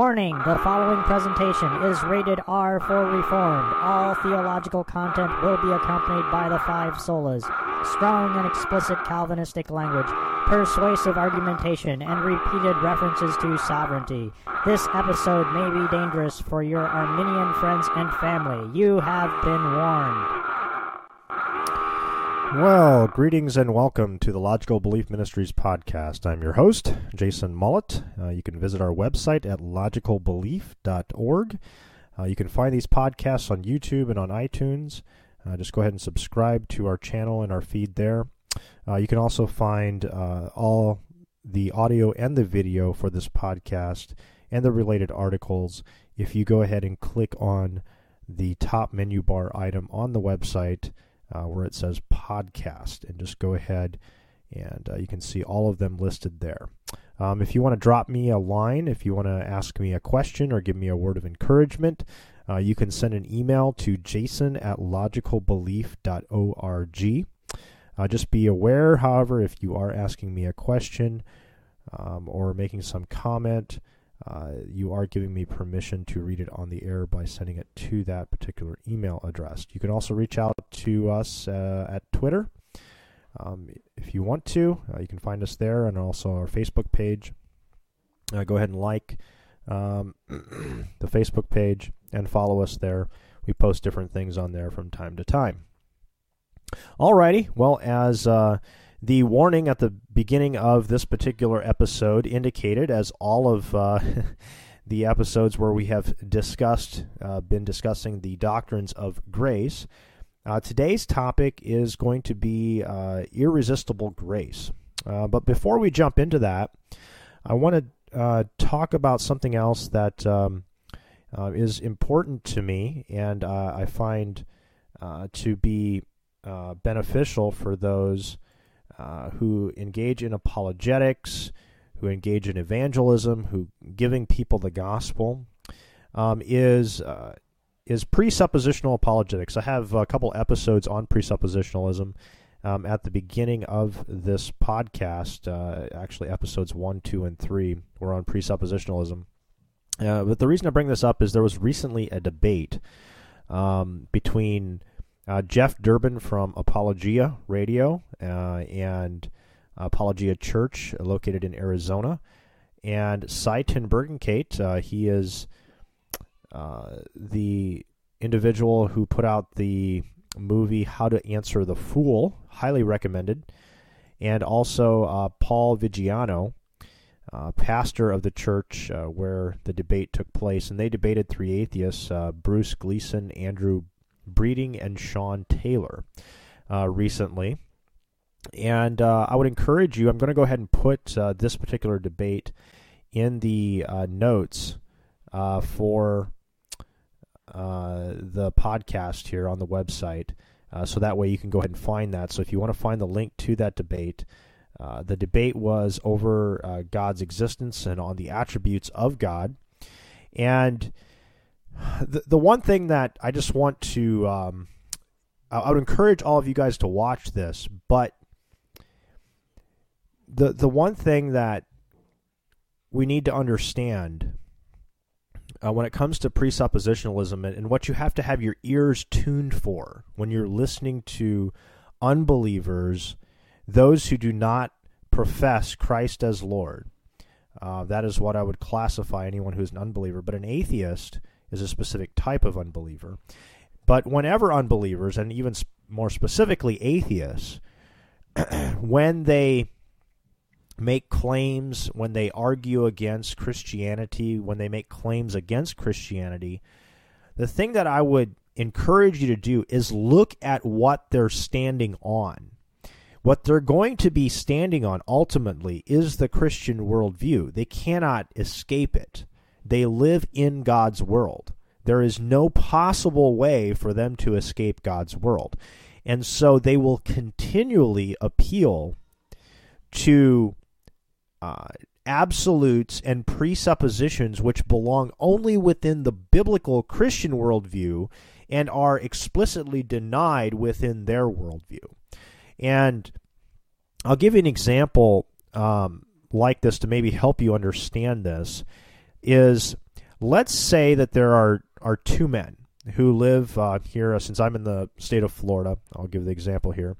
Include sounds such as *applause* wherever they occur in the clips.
Warning the following presentation is rated R for Reformed. All theological content will be accompanied by the five solas. Strong and explicit Calvinistic language, persuasive argumentation, and repeated references to sovereignty. This episode may be dangerous for your Arminian friends and family. You have been warned. Well, greetings and welcome to the Logical Belief Ministries podcast. I'm your host, Jason Mullet. Uh, you can visit our website at logicalbelief.org. Uh, you can find these podcasts on YouTube and on iTunes. Uh, just go ahead and subscribe to our channel and our feed there. Uh, you can also find uh, all the audio and the video for this podcast and the related articles if you go ahead and click on the top menu bar item on the website uh, where it says podcast, and just go ahead and uh, you can see all of them listed there. Um, if you want to drop me a line, if you want to ask me a question or give me a word of encouragement, uh, you can send an email to jason at logicalbelief.org. Uh, just be aware, however, if you are asking me a question um, or making some comment, uh, you are giving me permission to read it on the air by sending it to that particular email address. You can also reach out to us uh, at Twitter um, if you want to. Uh, you can find us there and also our Facebook page. Uh, go ahead and like um, *clears throat* the Facebook page and follow us there. We post different things on there from time to time. Alrighty, well, as uh, the warning at the beginning of this particular episode indicated, as all of uh, *laughs* the episodes where we have discussed, uh, been discussing the doctrines of grace, uh, today's topic is going to be uh, irresistible grace. Uh, but before we jump into that, I want to uh, talk about something else that um, is important to me and I find to be beneficial for those uh, who engage in apologetics, who engage in evangelism, who giving people the gospel, um, is uh, is presuppositional apologetics. I have a couple episodes on presuppositionalism um, at the beginning of this podcast. Uh, actually, episodes one, two, and three were on presuppositionalism. Uh, but the reason I bring this up is there was recently a debate um, between uh, Jeff Durbin from Apologia Radio uh, and Apologia Church, located in Arizona, and Sye Ten Bruggencate. Uh, he is uh, the individual who put out the movie How to Answer the Fool, highly recommended, and also uh, Paul Viggiano. Uh, pastor of the church uh, where the debate took place, and they debated three atheists: uh, Bruce Gleason, Andrew Breeding and Sean Taylor uh, recently. And uh, I would encourage you, I'm going to go ahead and put uh, this particular debate in the uh, notes uh, for uh, the podcast here on the website. so that way you can go ahead and find that. So if you want to find the link to that debate, the debate was over God's existence and on the attributes of God. And the, the one thing that I just want to, um, I, I would encourage all of you guys to watch this, but the the one thing that we need to understand uh, when it comes to presuppositionalism and, and, what you have to have your ears tuned for when you're listening to unbelievers, those who do not profess Christ as Lord. Uh, that is what I would classify anyone who's an unbeliever. But an atheist is a specific type of unbeliever. But whenever unbelievers, and even more specifically atheists, *clears throat* when they make claims, when they argue against Christianity, when they make claims against Christianity, the thing that I would encourage you to do is look at what they're standing on. What they're going to be standing on ultimately is the Christian worldview. They cannot escape it. They live in God's world. There is no possible way for them to escape God's world. And so they will continually appeal to uh, absolutes and presuppositions which belong only within the biblical Christian worldview and are explicitly denied within their worldview. And I'll give you an example um, like this to maybe help you understand this. Is let's say that there are, are two men who live uh, here, uh, since I'm in the state of Florida, I'll give the example here.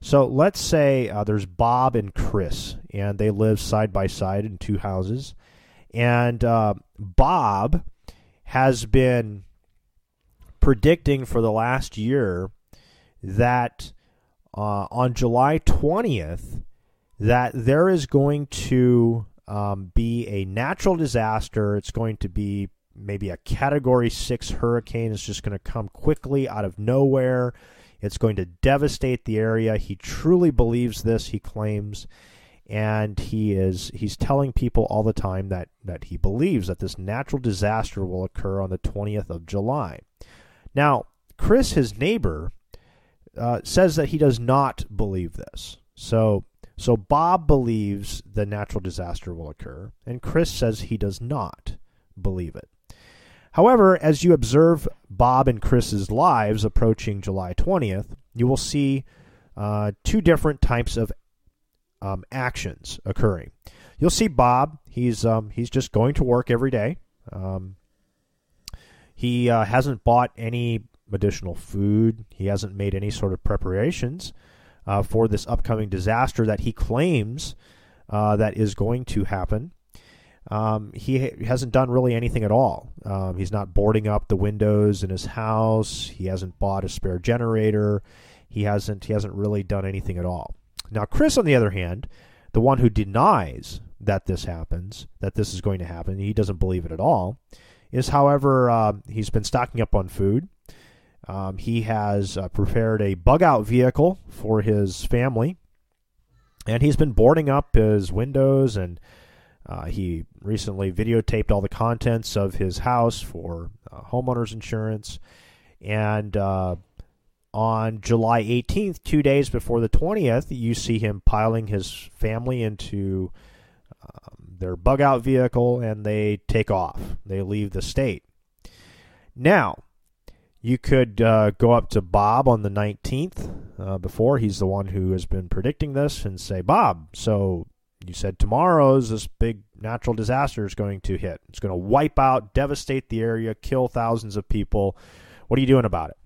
So let's say uh, there's Bob and Chris, and they live side by side in two houses. And uh, Bob has been predicting for the last year that uh, on July 20th, that there is going to um, be a natural disaster. It's going to be maybe a Category 6 hurricane. It's just going to come quickly out of nowhere. It's going to devastate the area. He truly believes this, he claims. And he is he's telling people all the time that, that he believes that this natural disaster will occur on the 20th of July. Now, Chris, his neighbor, uh, says that he does not believe this. So so Bob believes the natural disaster will occur, and Chris says he does not believe it. However, as you observe Bob and Chris's lives approaching July 20th, you will see uh, two different types of um, actions occurring. You'll see Bob; he's um, he's just going to work every day. Um, he uh, hasn't bought any additional food. He hasn't made any sort of preparations uh, for this upcoming disaster that he claims uh, that is going to happen. Um, he ha- hasn't done really anything at all. Um, he's not boarding up the windows in his house. He hasn't bought a spare generator. He hasn't. He hasn't really done anything at all. Now, Chris, on the other hand, the one who denies that this happens, that this is going to happen, he doesn't believe it at all. Is, however, uh, he's been stocking up on food. Um, he has uh, prepared a bug out vehicle for his family, and he's been boarding up his windows. And uh, he recently videotaped all the contents of his house for uh, homeowners insurance. And uh, on July 18th, two days before the 20th, you see him piling his family into um, their bug out vehicle and they take off. They leave the state. Now, you could uh, go up to Bob on the 19th uh, before. He's the one who has been predicting this and say, Bob, so you said tomorrow's this big natural disaster is going to hit. It's going to wipe out, devastate the area, kill thousands of people. What are you doing about it?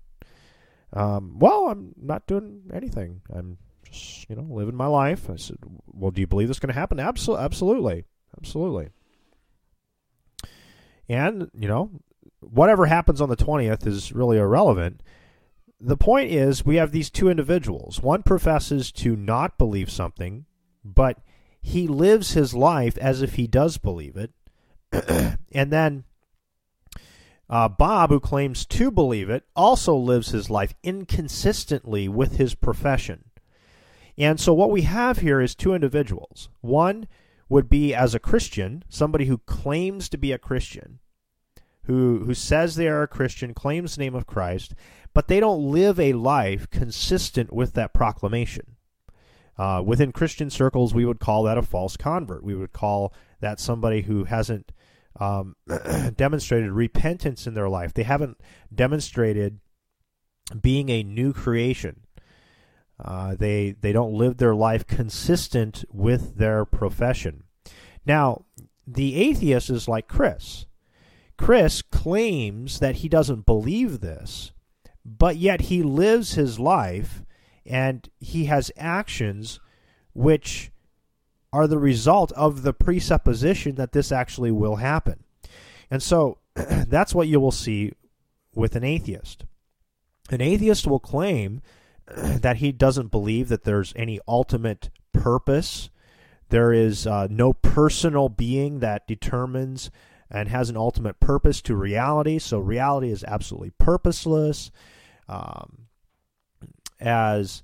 Um, well, I'm not doing anything. I'm just, you know, living my life. I said, well, do you believe this is going to happen? Absolutely. Absolutely. Absolutely. And, you know, whatever happens on the 20th is really irrelevant. The point is, we have these two individuals. One professes to not believe something, but he lives his life as if he does believe it. *clears throat* and then uh, Bob, who claims to believe it, also lives his life inconsistently with his profession. And so what we have here is two individuals. One would be as a Christian, somebody who claims to be a Christian, who who says they are a Christian, claims the name of Christ, but they don't live a life consistent with that proclamation. Uh, within Christian circles, we would call that a false convert. We would call that somebody who hasn't um, *clears throat* demonstrated repentance in their life. They haven't demonstrated being a new creation. Uh, they they don't live their life consistent with their profession. Now, the atheist is like Chris. Chris claims that he doesn't believe this, but yet he lives his life and he has actions which are the result of the presupposition that this actually will happen. And so *clears throat* that's what you will see with an atheist. An atheist will claim *clears throat* that he doesn't believe that there's any ultimate purpose. There is uh, no personal being that determines and has an ultimate purpose to reality. So reality is absolutely purposeless. Um, as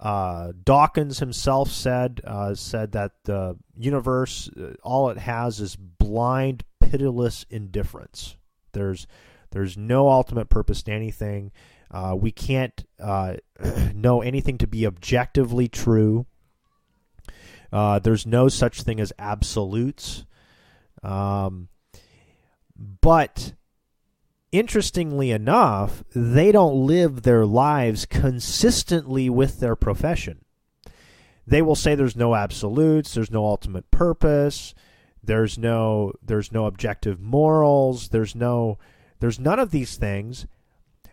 uh, Dawkins himself said, uh, said that the universe, uh, all it has is blind, pitiless indifference. There's there's no ultimate purpose to anything. Uh, we can't uh, *clears throat* know anything to be objectively true. Uh, there's no such thing as absolutes. Um, but interestingly enough, they don't live their lives consistently with their profession. They will say there's no absolutes, there's no ultimate purpose, There's no there's no objective morals. There's no there's none of these things.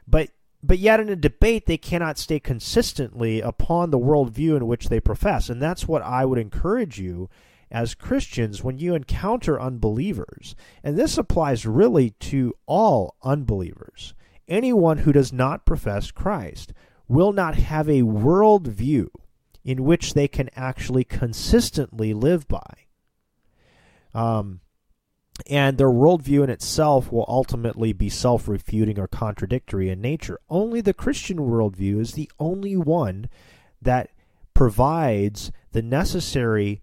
But but yet in a debate they cannot stay consistently upon the worldview in which they profess. And that's what I would encourage you as Christians when you encounter unbelievers. And this applies really to all unbelievers. Anyone who does not profess Christ will not have a worldview in which they can actually consistently live by. Um, and their worldview in itself will ultimately be self refuting or contradictory in nature. Only the Christian worldview is the only one that provides the necessary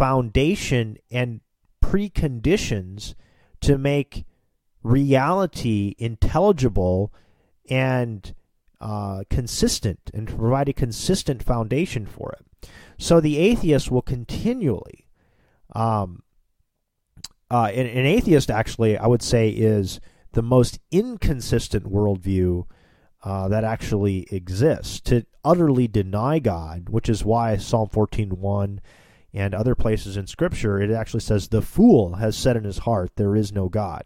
foundation and preconditions to make reality intelligible and uh, consistent and to provide a consistent foundation for it. So the atheist will continually, um, uh, an, an atheist actually, I would say, is the most inconsistent worldview uh, that actually exists. To utterly deny God, which is why Psalm 14.1 and other places in Scripture, it actually says, The fool has said in his heart, There is no God.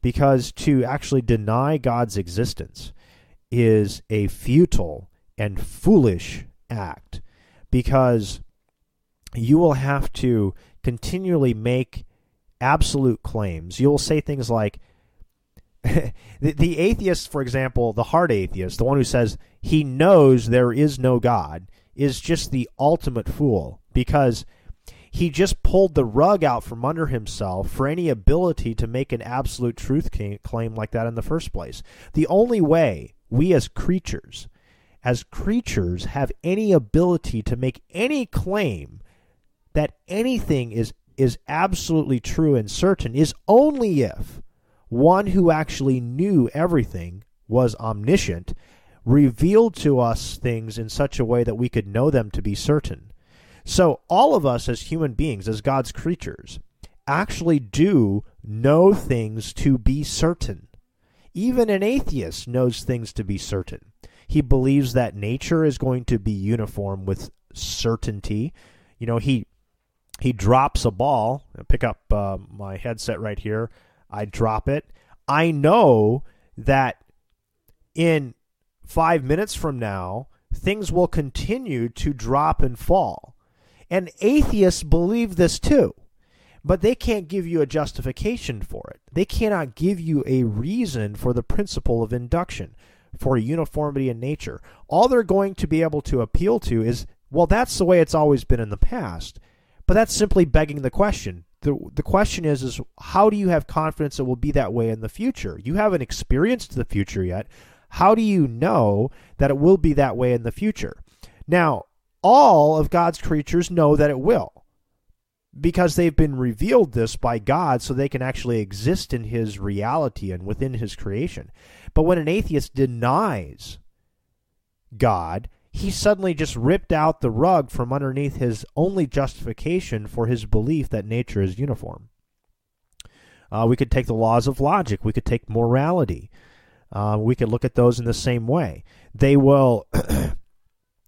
Because to actually deny God's existence is a futile and foolish act because you will have to continually make absolute claims. You'll say things like, *laughs* the, the atheist, for example, the hard atheist, the one who says he knows there is no God, is just the ultimate fool because he just pulled the rug out from under himself for any ability to make an absolute truth claim like that in the first place. The only way we as creatures, as creatures, have any ability to make any claim that anything is is absolutely true and certain is only if one who actually knew everything was omniscient revealed to us things in such a way that we could know them to be certain. So all of us as human beings as God's creatures actually do know things to be certain. Even an atheist knows things to be certain. He believes that nature is going to be uniform with certainty. You know, he he drops a ball. I pick up uh, my headset right here. I drop it. I know that in five minutes from now, things will continue to drop and fall. And atheists believe this too but they can't give you a justification for it. They cannot give you a reason for the principle of induction, for uniformity in nature. All they're going to be able to appeal to is, well, that's the way it's always been in the past. But that's simply begging the question. The, the question is, is how do you have confidence it will be that way in the future? You haven't experienced the future yet. How do you know that it will be that way in the future? Now, all of God's creatures know that it will because they've been revealed this by God so they can actually exist in his reality and within his creation. But when an atheist denies God, he suddenly just ripped out the rug from underneath his only justification for his belief that nature is uniform. Uh, we could take the laws of logic, we could take morality. Uh, we could look at those in the same way. They will, *clears throat*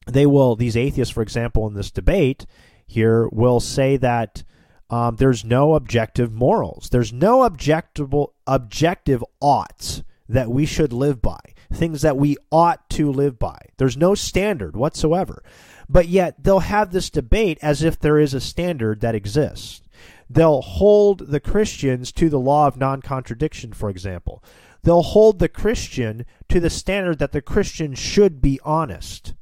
they will. These atheists, for example, in this debate, here will say that um, there's no objective morals. There's no objectable objective oughts that we should live by, things that we ought to live by. There's no standard whatsoever. But yet they'll have this debate as if there is a standard that exists. They'll hold the Christians to the law of non contradiction, for example. They'll hold the Christian to the standard that the Christian should be honest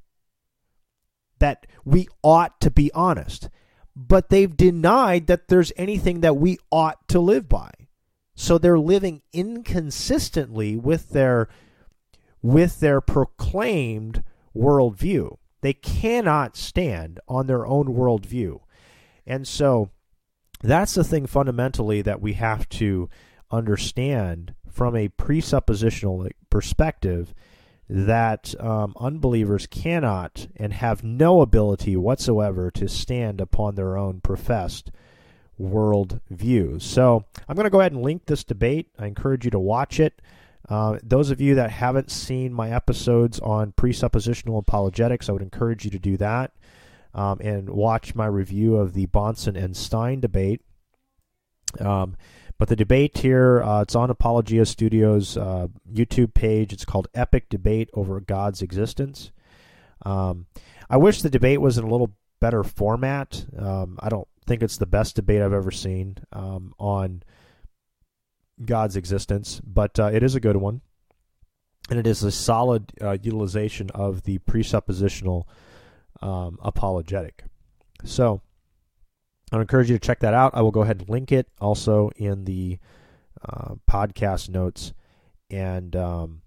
that we ought to be honest. But they've denied that there's anything that we ought to live by. So they're living inconsistently with their with their proclaimed worldview. They cannot stand on their own worldview. And so that's the thing fundamentally that we have to understand from a presuppositional perspective that um, unbelievers cannot and have no ability whatsoever to stand upon their own professed world views. So I'm going to go ahead and link this debate. I encourage you to watch it. Uh, those of you that haven't seen my episodes on presuppositional apologetics, I would encourage you to do that um, and watch my review of the Bahnsen and Stein debate. Um, but the debate here, uh, it's on Apologia Studios uh, YouTube page. It's called Epic Debate Over God's Existence. Um, I wish the debate was in a little better format. Um, I don't think it's the best debate I've ever seen um, on God's existence, but uh, it is a good one. And it is a solid uh, utilization of the presuppositional um, apologetic. So I encourage you to check that out. I will go ahead and link it also in the uh, podcast notes. And um,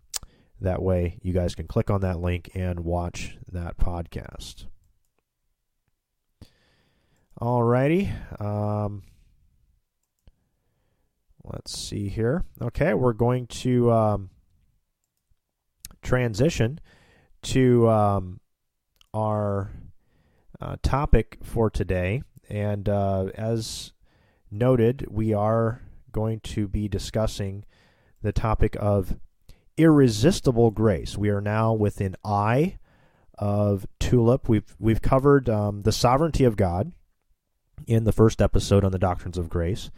that way you guys can click on that link and watch that podcast. Alrighty. Um, let's see here. Okay, we're going to um, transition to um, our uh, topic for today. And uh, as noted, we are going to be discussing the topic of irresistible grace. We are now within I of Tulip. We've we've covered um, the sovereignty of God in the first episode on the doctrines of grace.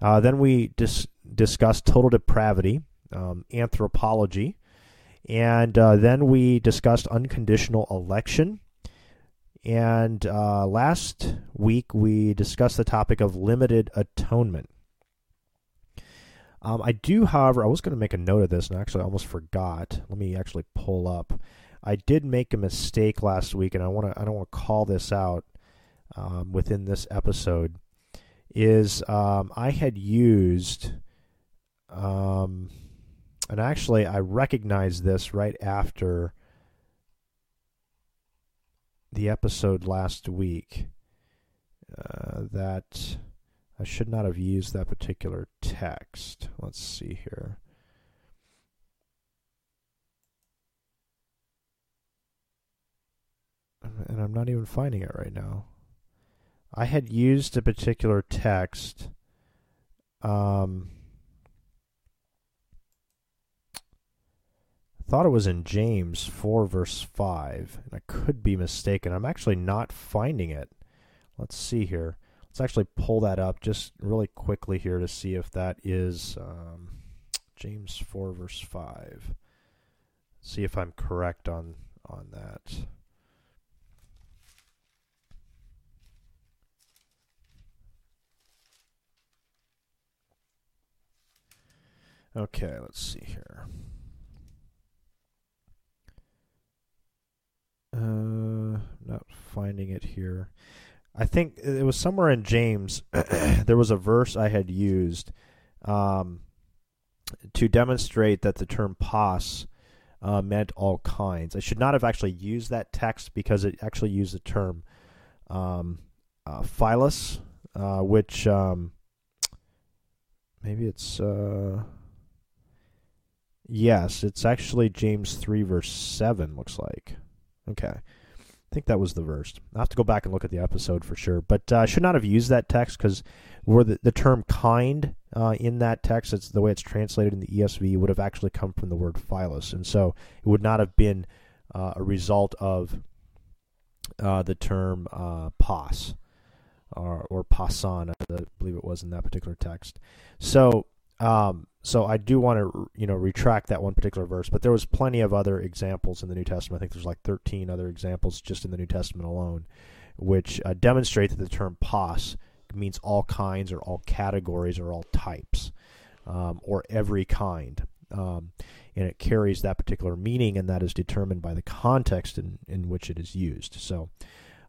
Uh, then we dis- discussed total depravity, um, anthropology, and uh, then we discussed unconditional election. And uh, last week we discussed the topic of limited atonement. Um, I do, however, I was going to make a note of this, and actually I almost forgot. Let me actually pull up. I did make a mistake last week, and I want to. I don't want to call this out um, within this episode is um, I had used, um, and actually I recognized this right after the episode last week uh, that I should not have used that particular text. Let's see here. And I'm not even finding it right now. I had used a particular text. Um, thought it was in James 4, verse 5, and I could be mistaken. I'm actually not finding it. Let's see here. Let's actually pull that up just really quickly here to see if that is um, James 4, verse 5. See if I'm correct on on that. Okay, let's see here. Uh, not finding it here. I think it was somewhere in James. *clears throat* there was a verse I had used um, to demonstrate that the term "pos" uh, meant all kinds. I should not have actually used that text because it actually used the term um, uh, philus, uh, which um, maybe it's. Uh, Yes, it's actually James 3, verse 7, looks like. Okay. I think that was the verse. I'll have to go back and look at the episode for sure. But uh, I should not have used that text because where the, the term kind uh, in that text, it's the way it's translated in the ESV, would have actually come from the word philus. And so it would not have been uh, a result of uh, the term uh, pos or, or pasan, I believe it was in that particular text. So um, so I do want to you know retract that one particular verse, but there was plenty of other examples in the New Testament. I think there's like 13 other examples just in the New Testament alone, which uh, demonstrate that the term pos means all kinds or all categories or all types um, or every kind. Um, and it carries that particular meaning, and that is determined by the context in, in which it is used. So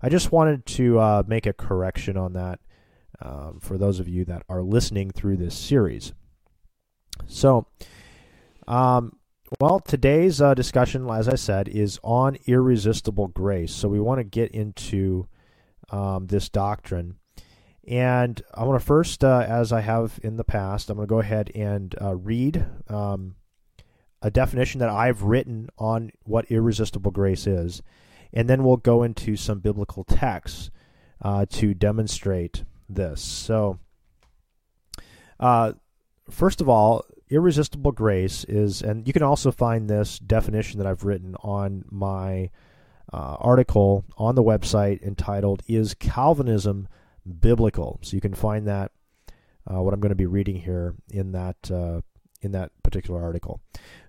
I just wanted to uh, make a correction on that um, for those of you that are listening through this series. So, um, well, today's uh, discussion, as I said, is on irresistible grace. So we want to get into um, this doctrine. And I want to first, uh, as I have in the past, I'm going to go ahead and uh, read um, a definition that I've written on what irresistible grace is. And then we'll go into some biblical texts uh, to demonstrate this. So, uh, first of all, irresistible grace is, and you can also find this definition that I've written on my uh, article on the website entitled "Is Calvinism Biblical?" So you can find that uh, what I'm going to be reading here in that uh, in that particular article.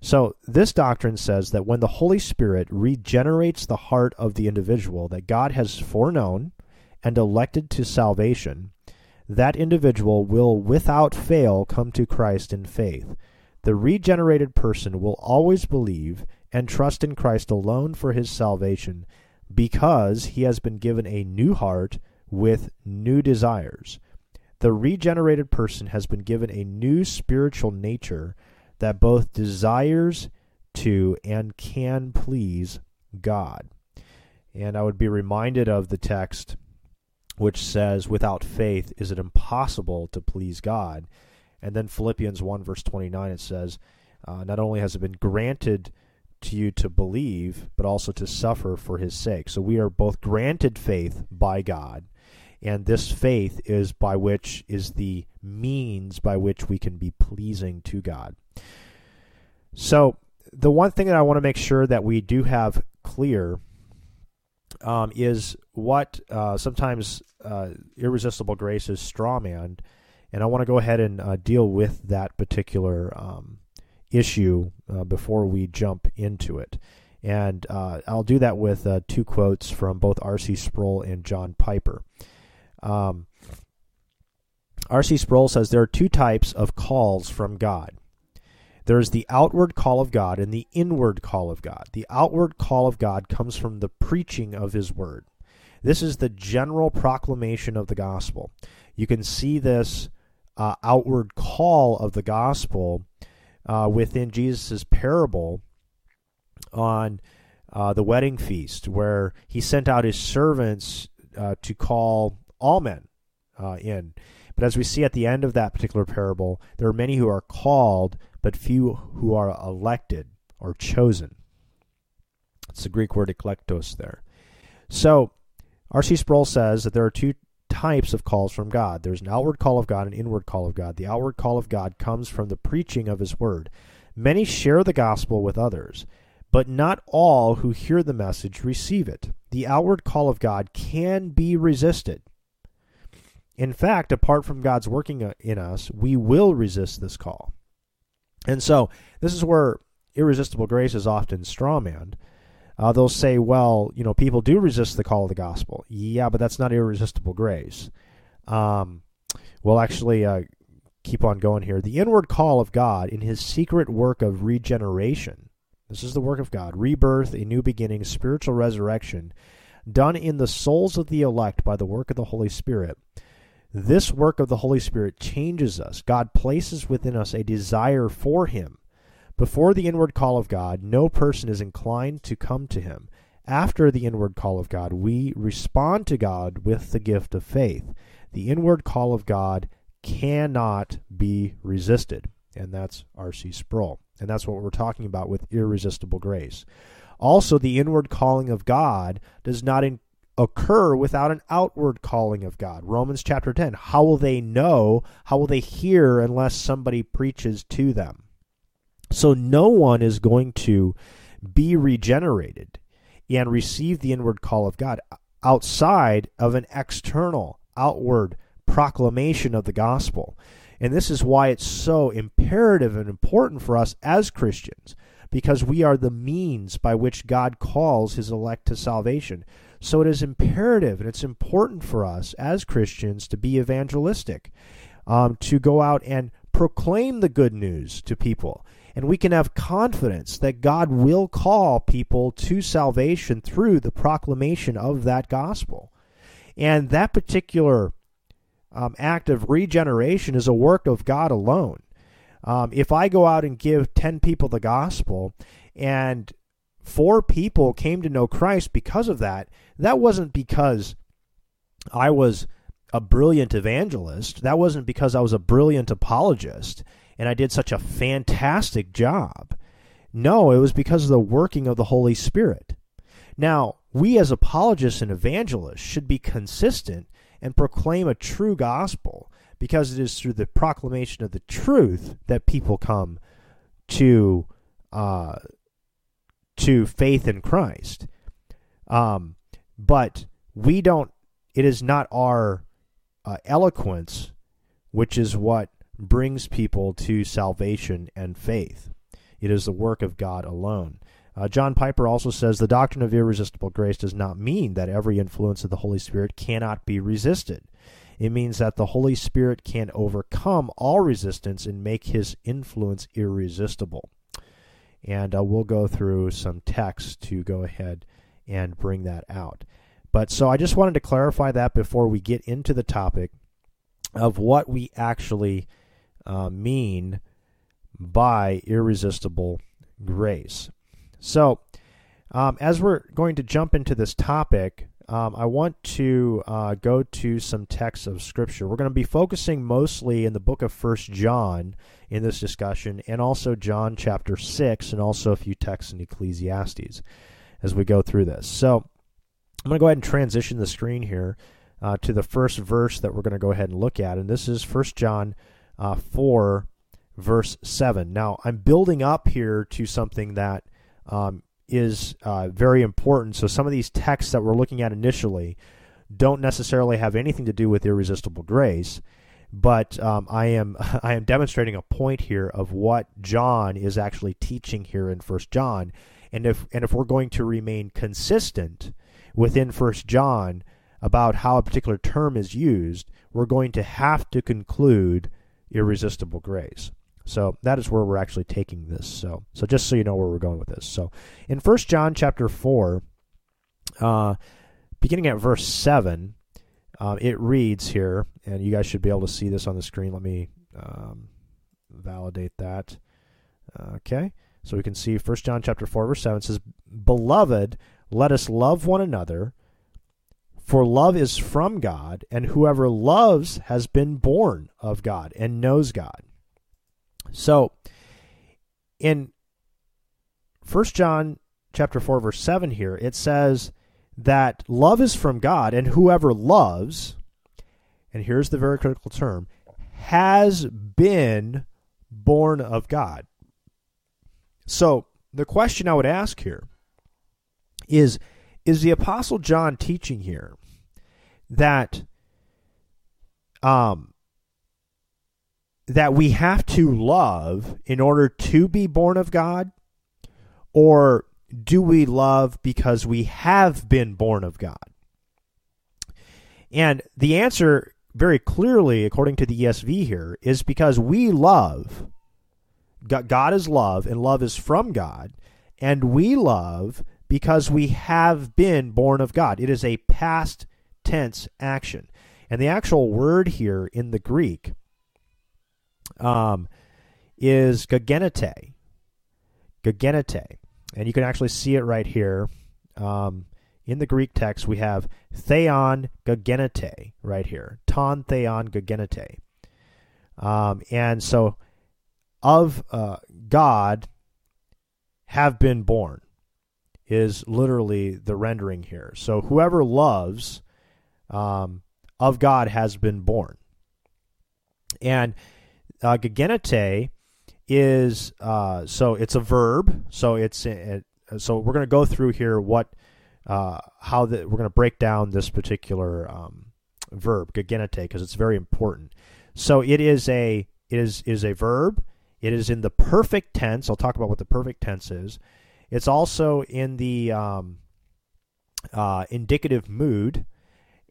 So this doctrine says that when the Holy Spirit regenerates the heart of the individual that God has foreknown and elected to salvation, that individual will without fail come to Christ in faith. The regenerated person will always believe and trust in Christ alone for his salvation because he has been given a new heart with new desires. The regenerated person has been given a new spiritual nature that both desires to and can please God. And I would be reminded of the text which says, Without faith is it impossible to please God. And then Philippians 1, verse 29, it says, uh, Not only has it been granted to you to believe, but also to suffer for his sake. So we are both granted faith by God, and this faith is by which is the means by which we can be pleasing to God. So the one thing that I want to make sure that we do have clear um, is what uh, sometimes uh, irresistible grace is strawman, and I want to go ahead and uh, deal with that particular um, issue uh, before we jump into it. And uh, I'll do that with uh, two quotes from both R.C. Sproul and John Piper. Um, R.C. Sproul says there are two types of calls from God. There's the outward call of God and the inward call of God. The outward call of God comes from the preaching of His Word. This is the general proclamation of the gospel. You can see this uh, outward call of the gospel uh, within Jesus' parable on uh, the wedding feast, where he sent out his servants uh, to call all men uh, in. But as we see at the end of that particular parable, there are many who are called, but few who are elected or chosen. It's the Greek word eklektos there. So, R.C. Sproul says that there are two types of calls from God. There's an outward call of God, and an inward call of God. The outward call of God comes from the preaching of His Word. Many share the gospel with others, but not all who hear the message receive it. The outward call of God can be resisted. In fact, apart from God's working uh, in us, we will resist this call. And so, this is where irresistible grace is often strawmanned. Uh, they'll say, well, you know, people do resist the call of the gospel. Yeah, but that's not irresistible grace. Um, we'll actually uh, keep on going here. The inward call of God in his secret work of regeneration. This is the work of God rebirth, a new beginning, spiritual resurrection, done in the souls of the elect by the work of the Holy Spirit. This work of the Holy Spirit changes us. God places within us a desire for Him before the inward call of God, no person is inclined to come to him. After the inward call of God, we respond to God with the gift of faith. The inward call of God cannot be resisted. And that's R.C. Sproul. And that's what we're talking about with irresistible grace. Also, the inward calling of God does not occur without an outward calling of God. Romans chapter 10. How will they know? How will they hear unless somebody preaches to them? So no one is going to be regenerated and receive the inward call of God outside of an external, outward proclamation of the gospel. And this is why it's so imperative and important for us as Christians, because we are the means by which God calls his elect to salvation. So it is imperative and it's important for us as Christians to be evangelistic, um, to go out and proclaim the good news to people and we can have confidence that God will call people to salvation through the proclamation of that gospel. And that particular um, act of regeneration is a work of God alone. Um, if I go out and give 10 people the gospel and four people came to know Christ because of that, that wasn't because I was a brilliant evangelist. That wasn't because I was a brilliant apologist and I did such a fantastic job. No, it was because of the working of the Holy Spirit. Now, we as apologists and evangelists should be consistent and proclaim a true gospel because it is through the proclamation of the truth that people come to uh, to faith in Christ. Um, but we don't. It is not our uh, eloquence which is what brings people to salvation and faith. It is the work of God alone. Uh, John Piper also says the doctrine of irresistible grace does not mean that every influence of the Holy Spirit cannot be resisted. It means that the Holy Spirit can overcome all resistance and make his influence irresistible. And uh, we'll go through some text to go ahead and bring that out. But so I just wanted to clarify that before we get into the topic of what we actually uh, mean by irresistible grace. So, um, as we're going to jump into this topic, um, I want to uh, go to some texts of Scripture. We're going to be focusing mostly in the book of First John in this discussion, and also John chapter 6, and also a few texts in Ecclesiastes as we go through this. So, I'm going to go ahead and transition the screen here uh, to the first verse that we're going to go ahead and look at, and this is First John uh, 4, verse 7. Now, I'm building up here to something that um, is uh, very important. So, some of these texts that we're looking at initially don't necessarily have anything to do with irresistible grace, but um, I am *laughs* I am demonstrating a point here of what John is actually teaching here in First John, and if and if we're going to remain consistent within First John about how a particular term is used, we're going to have to conclude irresistible grace. So that is where we're actually taking this. So so just so you know where we're going with this. So in First John chapter four, uh, beginning at verse seven, uh, it reads here, and you guys should be able to see this on the screen. Let me um, validate that. Okay, so we can see First John chapter four verse seven says, "Beloved, let us love one another." For love is from God, and whoever loves has been born of God and knows God. So in First John chapter 4 verse 7 here, it says that love is from God and whoever loves and here's the very critical term has been born of God. So, the question I would ask here is is the apostle John teaching here that um that we have to love in order to be born of God? Or do we love because we have been born of God? And the answer, very clearly, according to the ESV here, is because we love. God is love, and love is from God. And we love because we have been born of God. It is a past tense action. And the actual word here in the Greek um, is gagenete. Gagenete. And you can actually see it right here. Um, in the Greek text, we have theon gagenete right here. Ton theon gagenete. Um, and so, of uh, God have been born is literally the rendering here. So, whoever loves um, of God has been born. And uh, gagenete is uh, so it's a verb. So it's it, so we're going to go through here what uh, how the, we're going to break down this particular um, verb gagenete because it's very important. So it is a it is is a verb. It is in the perfect tense. I'll talk about what the perfect tense is. It's also in the um, uh, indicative mood,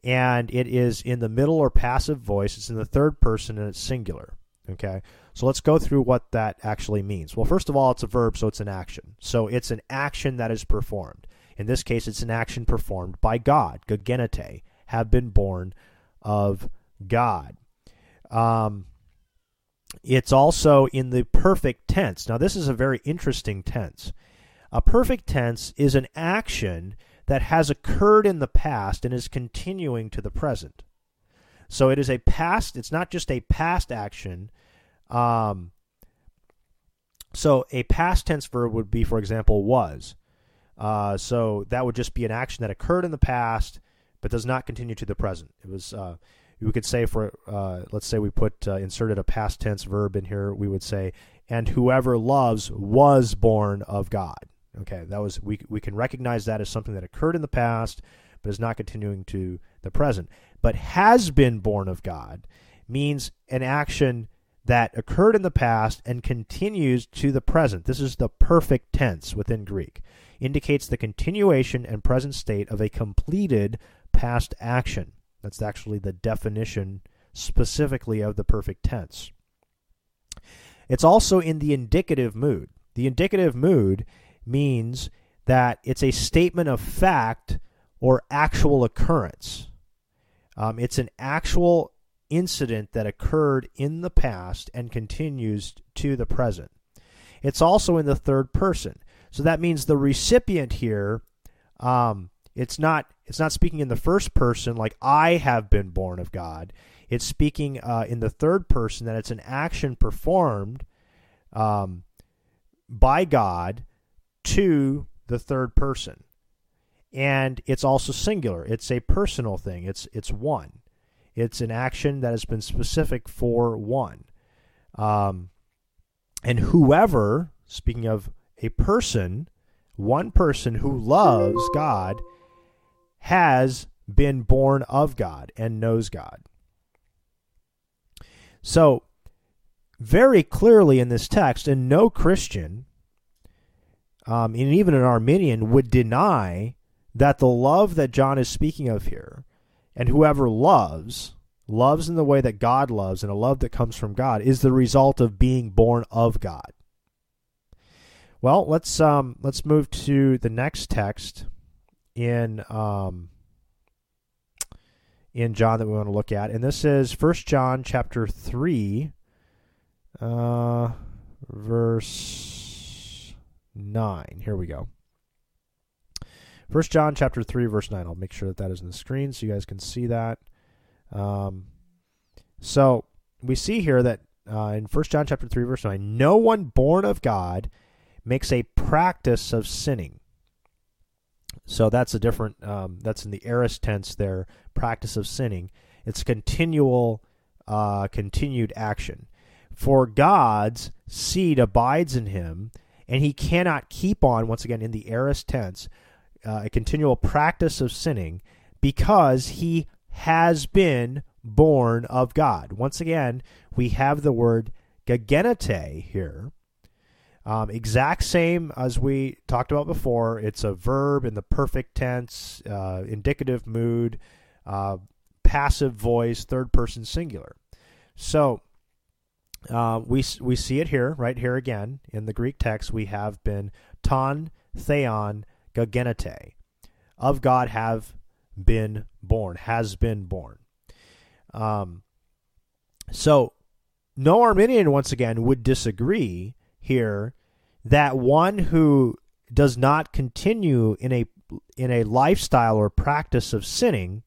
and it is in the middle or passive voice. It's in the third person and it's singular. Okay, so let's go through what that actually means. Well, first of all, it's a verb, so it's an action. So it's an action that is performed. In this case, it's an action performed by God. Gagenete, have been born of God. Um, it's also in the perfect tense. Now, this is a very interesting tense. A perfect tense is an action that has occurred in the past and is continuing to the present. So it is a past, it's not just a past action. Um, so a past tense verb would be, for example, was. Uh, so that would just be an action that occurred in the past but does not continue to the present. It was, uh, we could say for, uh, let's say we put, uh, inserted a past tense verb in here, we would say, and whoever loves was born of God. Okay, that was, we, we can recognize that as something that occurred in the past but is not continuing to the present but has been born of God means an action that occurred in the past and continues to the present. This is the perfect tense within Greek. Indicates the continuation and present state of a completed past action. That's actually the definition specifically of the perfect tense. It's also in the indicative mood. The indicative mood means that it's a statement of fact or actual occurrence. Um, it's an actual incident that occurred in the past and continues to the present. It's also in the third person. So that means the recipient here, um, it's not it's not speaking in the first person like I have been born of God. It's speaking uh, in the third person that it's an action performed um, by God to the third person, and it's also singular. It's a personal thing. It's it's one. It's an action that has been specific for one. Um, and whoever, speaking of a person, one person who loves God, has been born of God and knows God. So, very clearly in this text, and no Christian, um, and even an Arminian, would deny that the love that John is speaking of here and whoever loves, loves in the way that God loves, and a love that comes from God, is the result of being born of God. Well, let's um, let's move to the next text in um, in John that we want to look at, and this is First John chapter three, uh, verse nine. Here we go. First John chapter 3 verse 9. I'll make sure that that is in the screen so you guys can see that. Um, so we see here that uh, in First John chapter 3 verse 9, no one born of God makes a practice of sinning. So that's a different um, that's in the aorist tense there, practice of sinning. It's continual uh, continued action. For God's seed abides in him, and he cannot keep on, once again in the aorist tense, uh, a continual practice of sinning because he has been born of God. Once again, we have the word gagenete here. Um, exact same as we talked about before. It's a verb in the perfect tense, uh, indicative mood, uh, passive voice, third person singular. So uh, we we see it here, right here again in the Greek text. We have been ton theon gagenete, of God have been born, has been born. Um, so, no Arminian, once again, would disagree here that one who does not continue in a in a lifestyle or practice of sinning,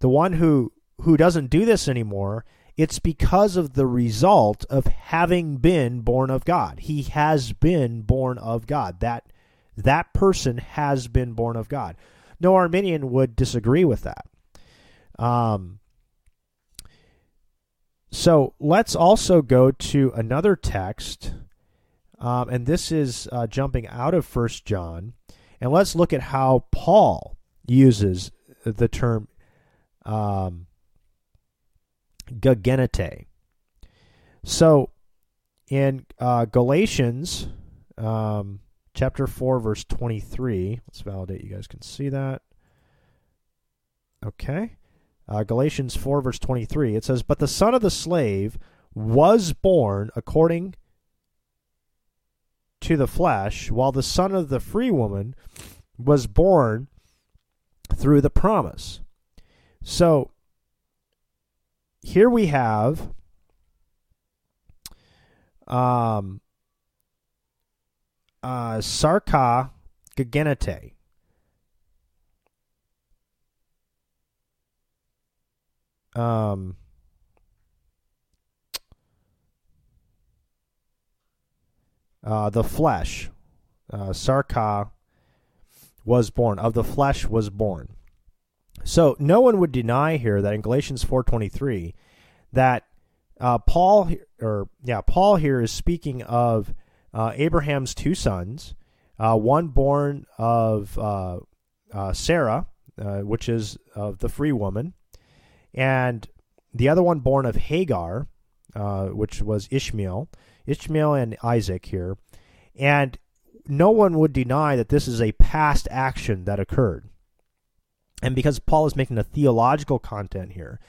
the one who who doesn't do this anymore, it's because of the result of having been born of God. He has been born of God. That that person has been born of God. No Arminian would disagree with that. Um, so let's also go to another text, um, and this is uh, jumping out of First John, and let's look at how Paul uses the term um, gagenete. So in uh, Galatians, um, chapter 4, verse 23. Let's validate you guys can see that. Okay. Uh, Galatians 4, verse 23. It says, But the son of the slave was born according to the flesh, while the son of the free woman was born through the promise. So here we have um, uh, Sarka gagenete. Um, uh, the flesh, uh, Sarka was born of the flesh was born. So no one would deny here that in Galatians four twenty three that uh, Paul or yeah Paul here is speaking of uh, Abraham's two sons, uh, one born of uh, uh Sarah, uh, which is of the free woman, and the other one born of Hagar, which was Ishmael, Ishmael and Isaac here, and no one would deny that this is a past action that occurred. And because Paul is making a theological content here,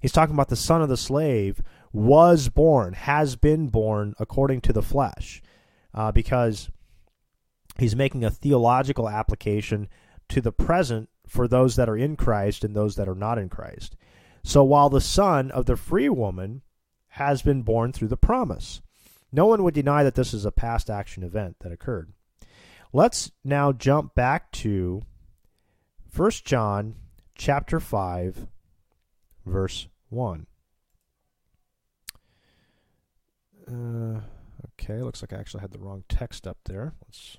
he's talking about the son of the slave was born, has been born according to the flesh, uh, because he's making a theological application to the present for those that are in Christ and those that are not in Christ. So while the son of the free woman has been born through the promise, no one would deny that this is a past action event that occurred. Let's now jump back to 1 John chapter 5 verse 1. Uh, okay, looks like I actually had the wrong text up there. Let's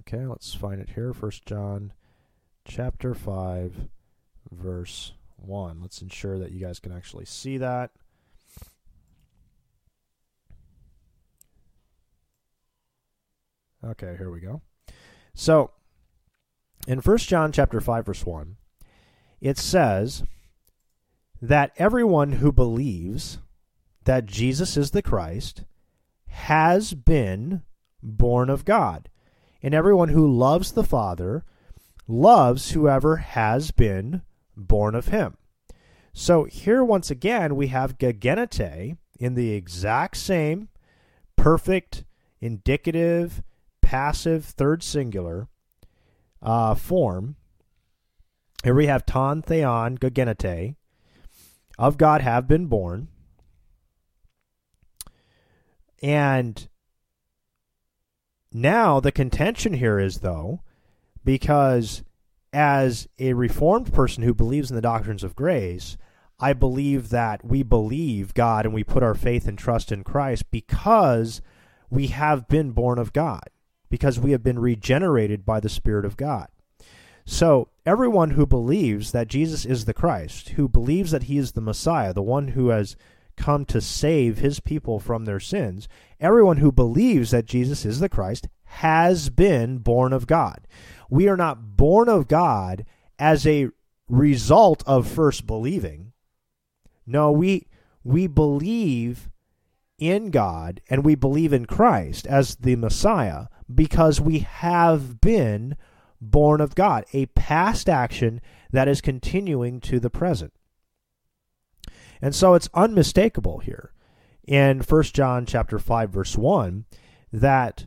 Okay, let's find it here. First John chapter 5 verse 1. Let's ensure that you guys can actually see that. Okay, here we go. So, in First John chapter 5 verse 1, it says that everyone who believes that Jesus is the Christ has been born of God. And everyone who loves the Father loves whoever has been born of him. So here, once again, we have gegenete in the exact same perfect, indicative, passive, third singular uh, form. Here we have ton theon gegenete of God have been born. And now the contention here is though because as a reformed person who believes in the doctrines of grace, I believe that we believe God and we put our faith and trust in Christ because we have been born of God, because we have been regenerated by the Spirit of God. So, everyone who believes that Jesus is the Christ, who believes that he is the Messiah, the one who has come to save his people from their sins, everyone who believes that Jesus is the Christ has been born of God. We are not born of God as a result of first believing. No, we we believe in God and we believe in Christ as the Messiah because we have been born of God, a past action that is continuing to the present. And so it's unmistakable here in 1 John chapter 5 verse 1 that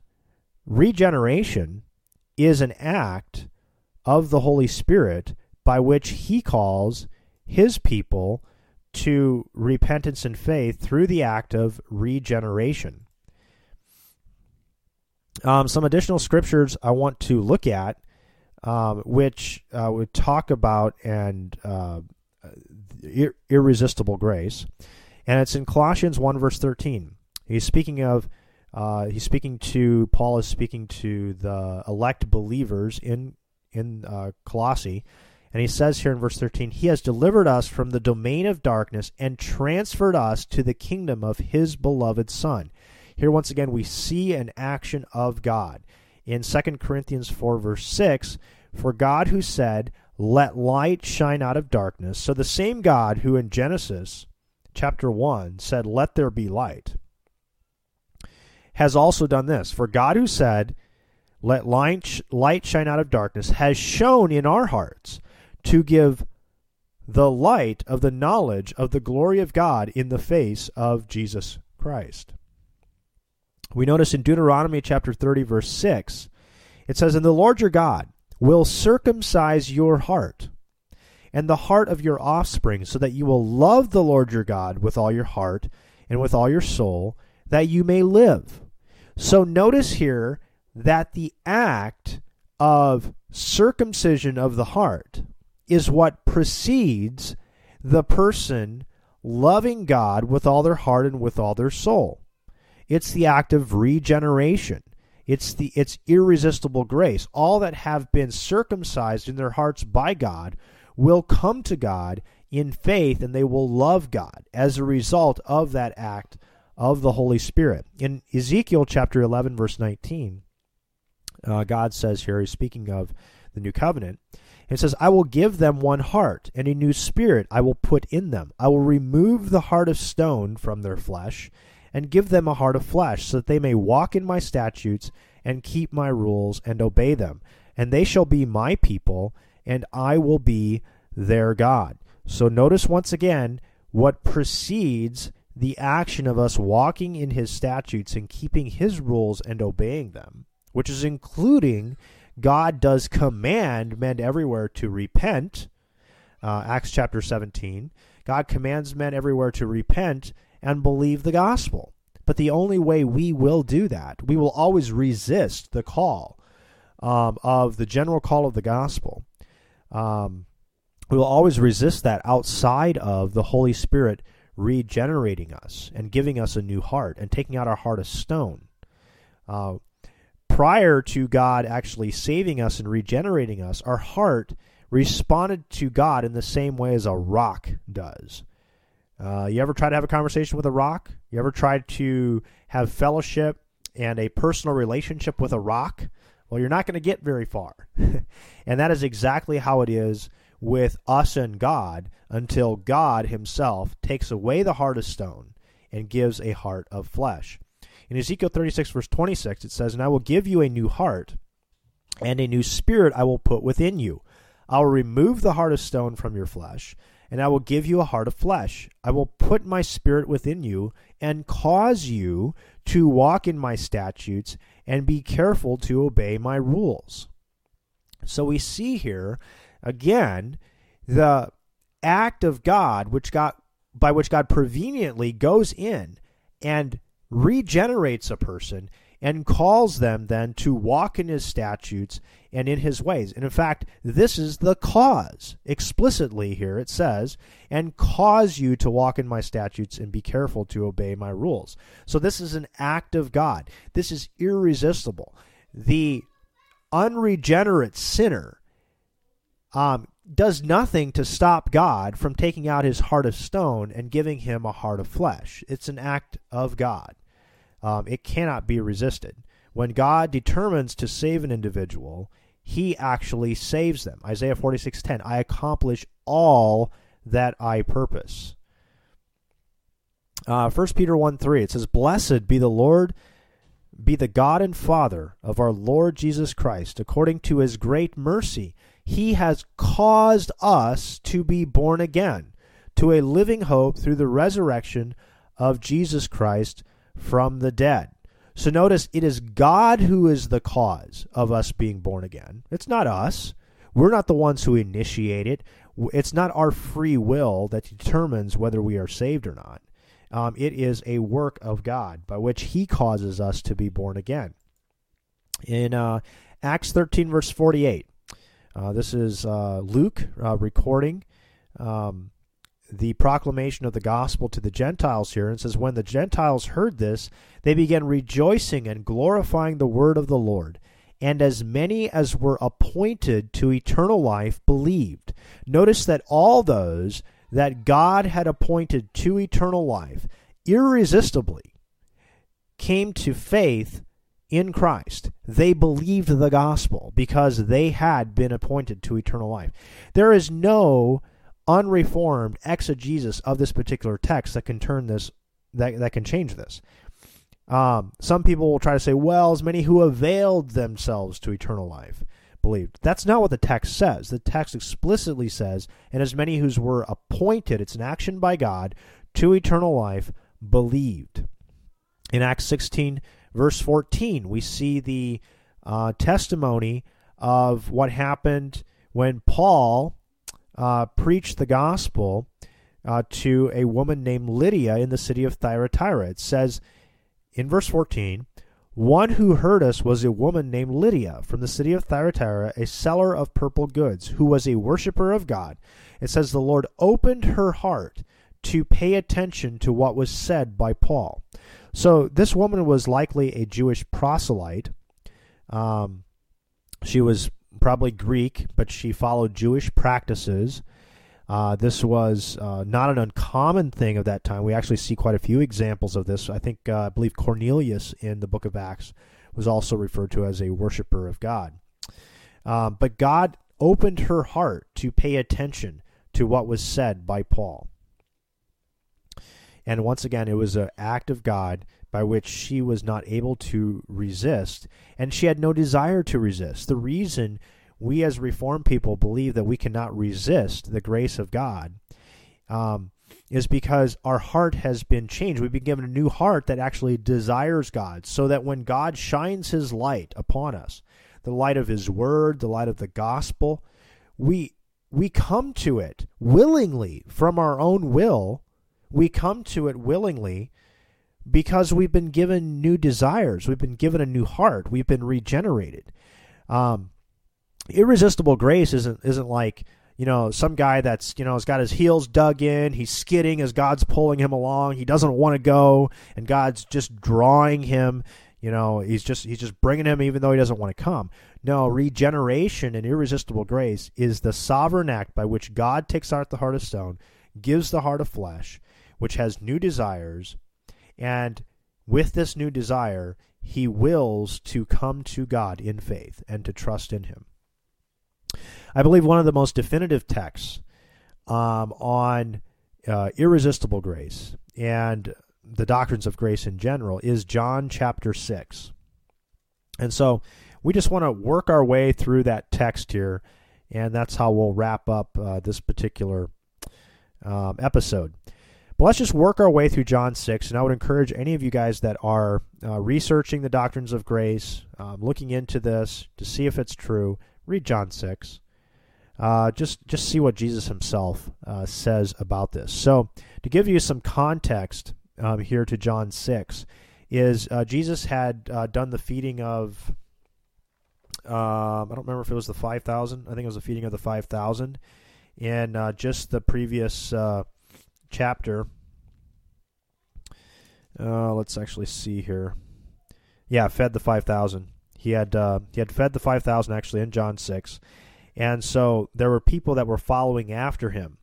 regeneration is an act of the Holy Spirit by which he calls his people to repentance and faith through the act of regeneration. Um, some additional scriptures I want to look at, um, which uh, talk about and uh, ir- irresistible grace, and it's in Colossians one verse thirteen. He's speaking of uh, he's speaking to Paul is speaking to the elect believers in in uh, Colossae, and he says here in verse 13, He has delivered us from the domain of darkness and transferred us to the kingdom of His beloved Son. Here, once again, we see an action of God. In 2 Corinthians 4, verse 6, For God who said, Let light shine out of darkness. So the same God who in Genesis chapter 1 said, Let there be light, has also done this. For God who said, Let light, shine out of darkness, has shown in our hearts to give the light of the knowledge of the glory of God in the face of Jesus Christ. We notice in Deuteronomy chapter 30, verse 6, it says, And the Lord your God will circumcise your heart and the heart of your offspring, so that you will love the Lord your God with all your heart and with all your soul, that you may live. So notice here that the act of circumcision of the heart is what precedes the person loving God with all their heart and with all their soul. It's the act of regeneration. It's the it's irresistible grace. All that have been circumcised in their hearts by God will come to God in faith and they will love God as a result of that act of the Holy Spirit. In Ezekiel chapter 11 verse 19, uh, God says here, he's speaking of the new covenant. It says, I will give them one heart, and a new spirit I will put in them. I will remove the heart of stone from their flesh, and give them a heart of flesh, so that they may walk in my statutes, and keep my rules, and obey them. And they shall be my people, and I will be their God. So notice once again what precedes the action of us walking in his statutes and keeping his rules and obeying them, which is including God does command men everywhere to repent. Uh, Acts chapter 17. God commands men everywhere to repent and believe the gospel. But the only way we will do that, we will always resist the call um, of the general call of the gospel. Um, we will always resist that outside of the Holy Spirit regenerating us and giving us a new heart and taking out our heart of stone. Uh, prior to God actually saving us and regenerating us, our heart responded to God in the same way as a rock does. Uh, you ever try to have a conversation with a rock? You ever tried to have fellowship and a personal relationship with a rock? Well, you're not going to get very far. *laughs* and that is exactly how it is with us and God until God Himself takes away the heart of stone and gives a heart of flesh. In Ezekiel 36, verse 26, it says, And I will give you a new heart, and a new spirit I will put within you. I will remove the heart of stone from your flesh, and I will give you a heart of flesh. I will put my spirit within you, and cause you to walk in my statutes, and be careful to obey my rules. So we see here again the act of God which God by which God preveniently goes in and regenerates a person and calls them then to walk in his statutes and in his ways. And in fact, this is the cause. Explicitly here it says, and cause you to walk in my statutes and be careful to obey my rules. So this is an act of God. This is irresistible. The unregenerate sinner um, does nothing to stop God from taking out his heart of stone and giving him a heart of flesh. It's an act of God. Um, it cannot be resisted. When God determines to save an individual, he actually saves them. Isaiah 46:10, I accomplish all that I purpose. Uh, 1 Peter 1 3, it says, Blessed be the Lord, be the God and Father of our Lord Jesus Christ, according to his great mercy he has caused us to be born again to a living hope through the resurrection of Jesus Christ from the dead. So notice it is God who is the cause of us being born again. It's not us. We're not the ones who initiate it. It's not our free will that determines whether we are saved or not. Um, it is a work of God by which He causes us to be born again. In uh, Acts 13, verse 48, uh, this is uh, Luke uh, recording um, the proclamation of the gospel to the Gentiles here. And says, When the Gentiles heard this, they began rejoicing and glorifying the word of the Lord. And as many as were appointed to eternal life believed. Notice that all those that God had appointed to eternal life irresistibly came to faith in Christ. They believed the gospel because they had been appointed to eternal life. There is no unreformed exegesis of this particular text that can turn this that that can change this. Um, some people will try to say, well, as many who availed themselves to eternal life believed. That's not what the text says. The text explicitly says, and as many who were appointed, it's an action by God, to eternal life, believed. In Acts 16, verse 14, we see the uh, testimony of what happened when Paul uh, preached the gospel uh, to a woman named Lydia in the city of Thyatira. It says in verse 14, one who heard us was a woman named Lydia from the city of Thyatira, a seller of purple goods, who was a worshiper of God. It says the Lord opened her heart to pay attention to what was said by Paul. So this woman was likely a Jewish proselyte. Um, she was probably Greek, but she followed Jewish practices. Uh, this was uh, not an uncommon thing of that time. We actually see quite a few examples of this. I think, uh, I believe Cornelius in the book of Acts was also referred to as a worshiper of God. Um, but God opened her heart to pay attention to what was said by Paul. And once again, it was an act of God by which she was not able to resist, and she had no desire to resist. The reason we as Reformed people believe that we cannot resist the grace of God um, is because our heart has been changed. We've been given a new heart that actually desires God, so that when God shines His light upon us, the light of His Word, the light of the gospel, we we come to it willingly from our own will. We come to it willingly because we've been given new desires. We've been given a new heart. We've been regenerated. Um, irresistible grace isn't isn't like you know, some guy that's, you know, has got his heels dug in, he's skidding as God's pulling him along, he doesn't want to go, and God's just drawing him, you know, he's just he's just bringing him even though he doesn't want to come. No, regeneration and irresistible grace is the sovereign act by which God takes out the heart of stone, gives the heart of flesh, which has new desires, and with this new desire, he wills to come to God in faith and to trust in him. I believe one of the most definitive texts um, on uh, irresistible grace and the doctrines of grace in general is John chapter 6. And so we just want to work our way through that text here, and that's how we'll wrap up uh, this particular um, episode. But let's just work our way through John 6, and I would encourage any of you guys that are uh, researching the doctrines of grace, um, looking into this to see if it's true, read John 6. Uh, just just see what Jesus himself uh, says about this. So, to give you some context um, here to John six, is uh, Jesus had uh, done the feeding of. Um, I don't remember if it was the five thousand. I think it was the feeding of the five thousand, in uh, just the previous uh, chapter. let's actually see here. Yeah, fed the five thousand. He had he had fed the five thousand actually in John six and so there were people that were following after him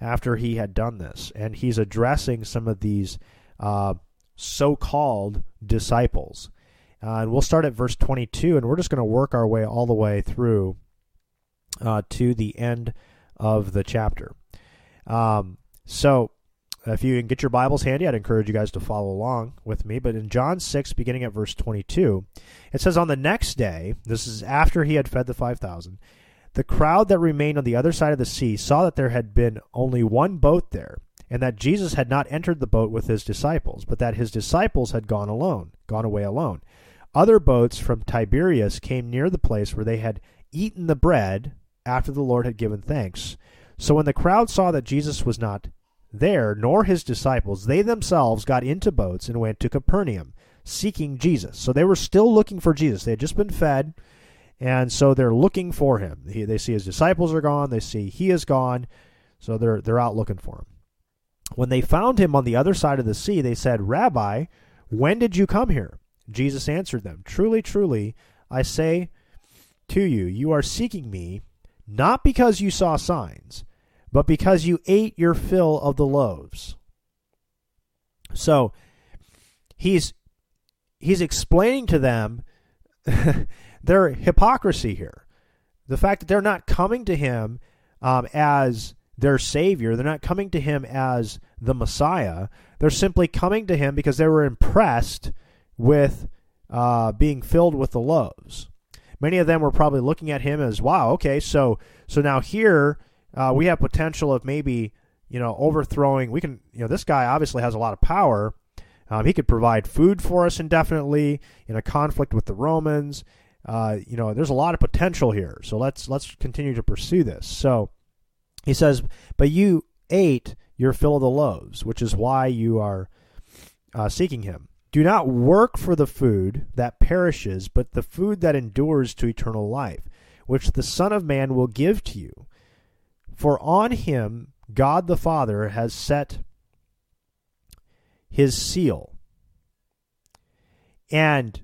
after he had done this. And he's addressing some of these uh, so called disciples. Uh, and we'll start at verse 22, and we're just going to work our way all the way through uh, to the end of the chapter. Um, so, if you can get your Bibles handy, I'd encourage you guys to follow along with me. But in John 6, beginning at verse 22, it says, On the next day, this is after he had fed the 5,000, the crowd that remained on the other side of the sea saw that there had been only one boat there, and that Jesus had not entered the boat with his disciples, but that his disciples had gone alone, gone away alone. Other boats from Tiberias came near the place where they had eaten the bread after the Lord had given thanks. So when the crowd saw that Jesus was not there, nor his disciples, they themselves got into boats and went to Capernaum, seeking Jesus. So they were still looking for Jesus. They had just been fed and so they're looking for him. He, they see his disciples are gone. They see he is gone. So they're they're out looking for him. When they found him on the other side of the sea, they said, "Rabbi, when did you come here?" Jesus answered them, "Truly, truly, I say to you, you are seeking me not because you saw signs, but because you ate your fill of the loaves." So he's he's explaining to them *laughs* their hypocrisy here. The fact that they're not coming to him um, as their Savior, they're not coming to him as the Messiah. They're simply coming to him because they were impressed with uh, being filled with the loaves. Many of them were probably looking at him as, "Wow, okay, so so now here uh, we have potential of maybe you know overthrowing. We can, you know, this guy obviously has a lot of power. Um, he could provide food for us indefinitely in a conflict with the Romans uh, you know, there's a lot of potential here. So let's let's continue to pursue this. So he says, but you ate your fill of the loaves, which is why you are uh, seeking him. Do not work for the food that perishes, but the food that endures to eternal life, which the Son of Man will give to you. For on him God the Father has set his seal. And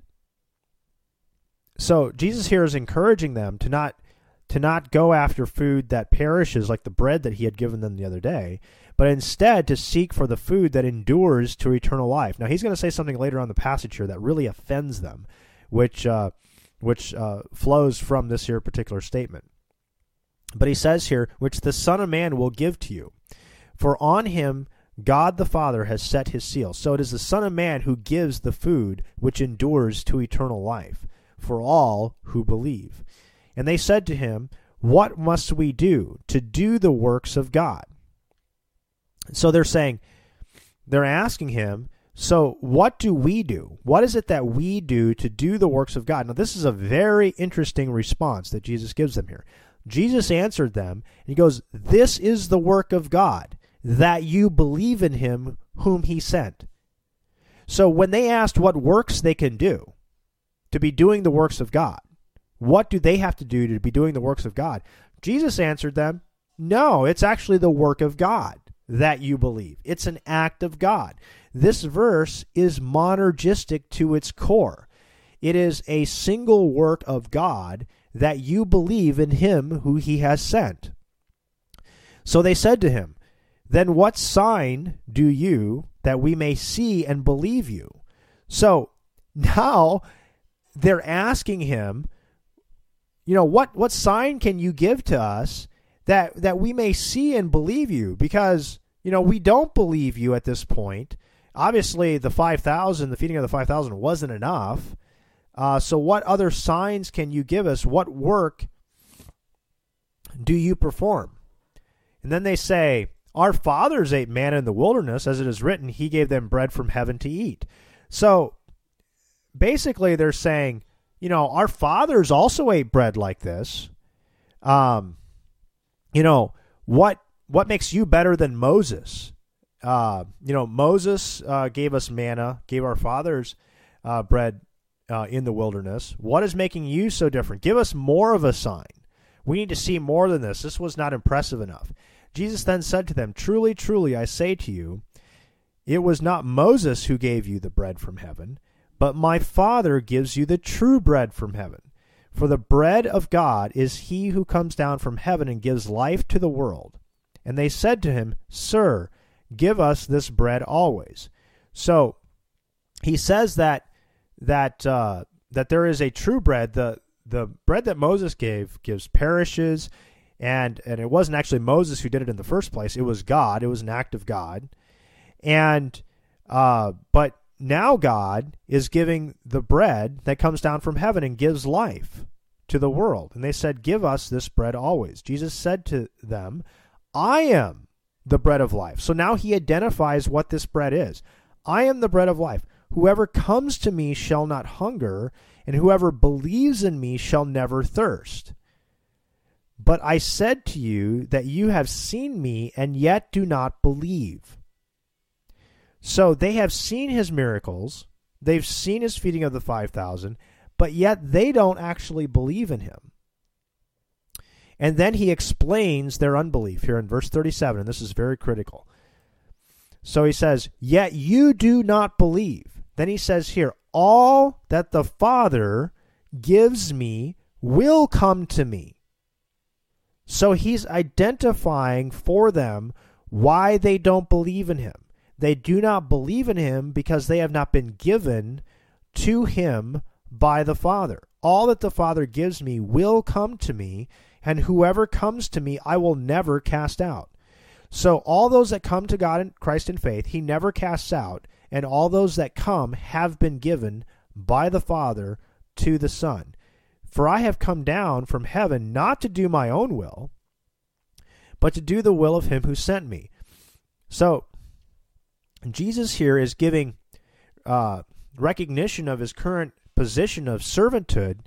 so Jesus here is encouraging them to not to not go after food that perishes like the bread that he had given them the other day, but instead to seek for the food that endures to eternal life. Now he's going to say something later on the passage here that really offends them, which uh, which uh, flows from this here particular statement. But he says here, which the Son of Man will give to you, for on him God the Father has set his seal. So it is the Son of Man who gives the food which endures to eternal life for all who believe. And they said to him, What must we do to do the works of God? So they're saying, they're asking him, So what do we do? What is it that we do to do the works of God? Now, this is a very interesting response that Jesus gives them here. Jesus answered them, and he goes, This is the work of God that you believe in him whom he sent. So when they asked what works they can do to be doing the works of God, what do they have to do to be doing the works of God? Jesus answered them, No, it's actually the work of God that you believe. It's an act of God. This verse is monergistic to its core. It is a single work of God that you believe in him who he has sent. So they said to him, then what sign do you that we may see and believe you? So now they're asking him, you know, what, what sign can you give to us that, that we may see and believe you? Because, you know, we don't believe you at this point. Obviously, the 5,000, the feeding of the 5,000 wasn't enough. Uh, so, what other signs can you give us? What work do you perform? And then they say, our fathers ate manna in the wilderness, as it is written, He gave them bread from heaven to eat. So basically, they're saying, you know, our fathers also ate bread like this. Um, you know, what what makes you better than Moses? Uh, you know, Moses uh, gave us manna, gave our fathers uh, bread uh, in the wilderness. What is making you so different? Give us more of a sign. We need to see more than this. This was not impressive enough. Jesus then said to them, Truly, truly, I say to you, it was not Moses who gave you the bread from heaven, but my Father gives you the true bread from heaven. For the bread of God is he who comes down from heaven and gives life to the world. And they said to him, Sir, give us this bread always. So he says that that uh, that there is a true bread. The the bread that Moses gave gives perishes and and it wasn't actually Moses who did it in the first place. It was God. It was an act of God, and uh, but now God is giving the bread that comes down from heaven and gives life to the world. And they said, "Give us this bread always." Jesus said to them, "I am the bread of life." So now he identifies what this bread is. I am the bread of life. Whoever comes to me shall not hunger, and whoever believes in me shall never thirst. But I said to you that you have seen me and yet do not believe. So they have seen his miracles, they've seen his feeding of the 5,000, but yet they don't actually believe in him. And then he explains their unbelief here in verse 37, and this is very critical. So he says, Yet you do not believe. Then he says here, All that the Father gives me will come to me. So he's identifying for them why they don't believe in him. They do not believe in him because they have not been given to him by the Father. All that the Father gives me will come to me, and whoever comes to me I will never cast out. So all those that come to God in Christ in faith, he never casts out, and all those that come have been given by the Father to the Son. For I have come down from heaven not to do my own will, but to do the will of him who sent me. So, Jesus here is giving uh, recognition of his current position of servanthood.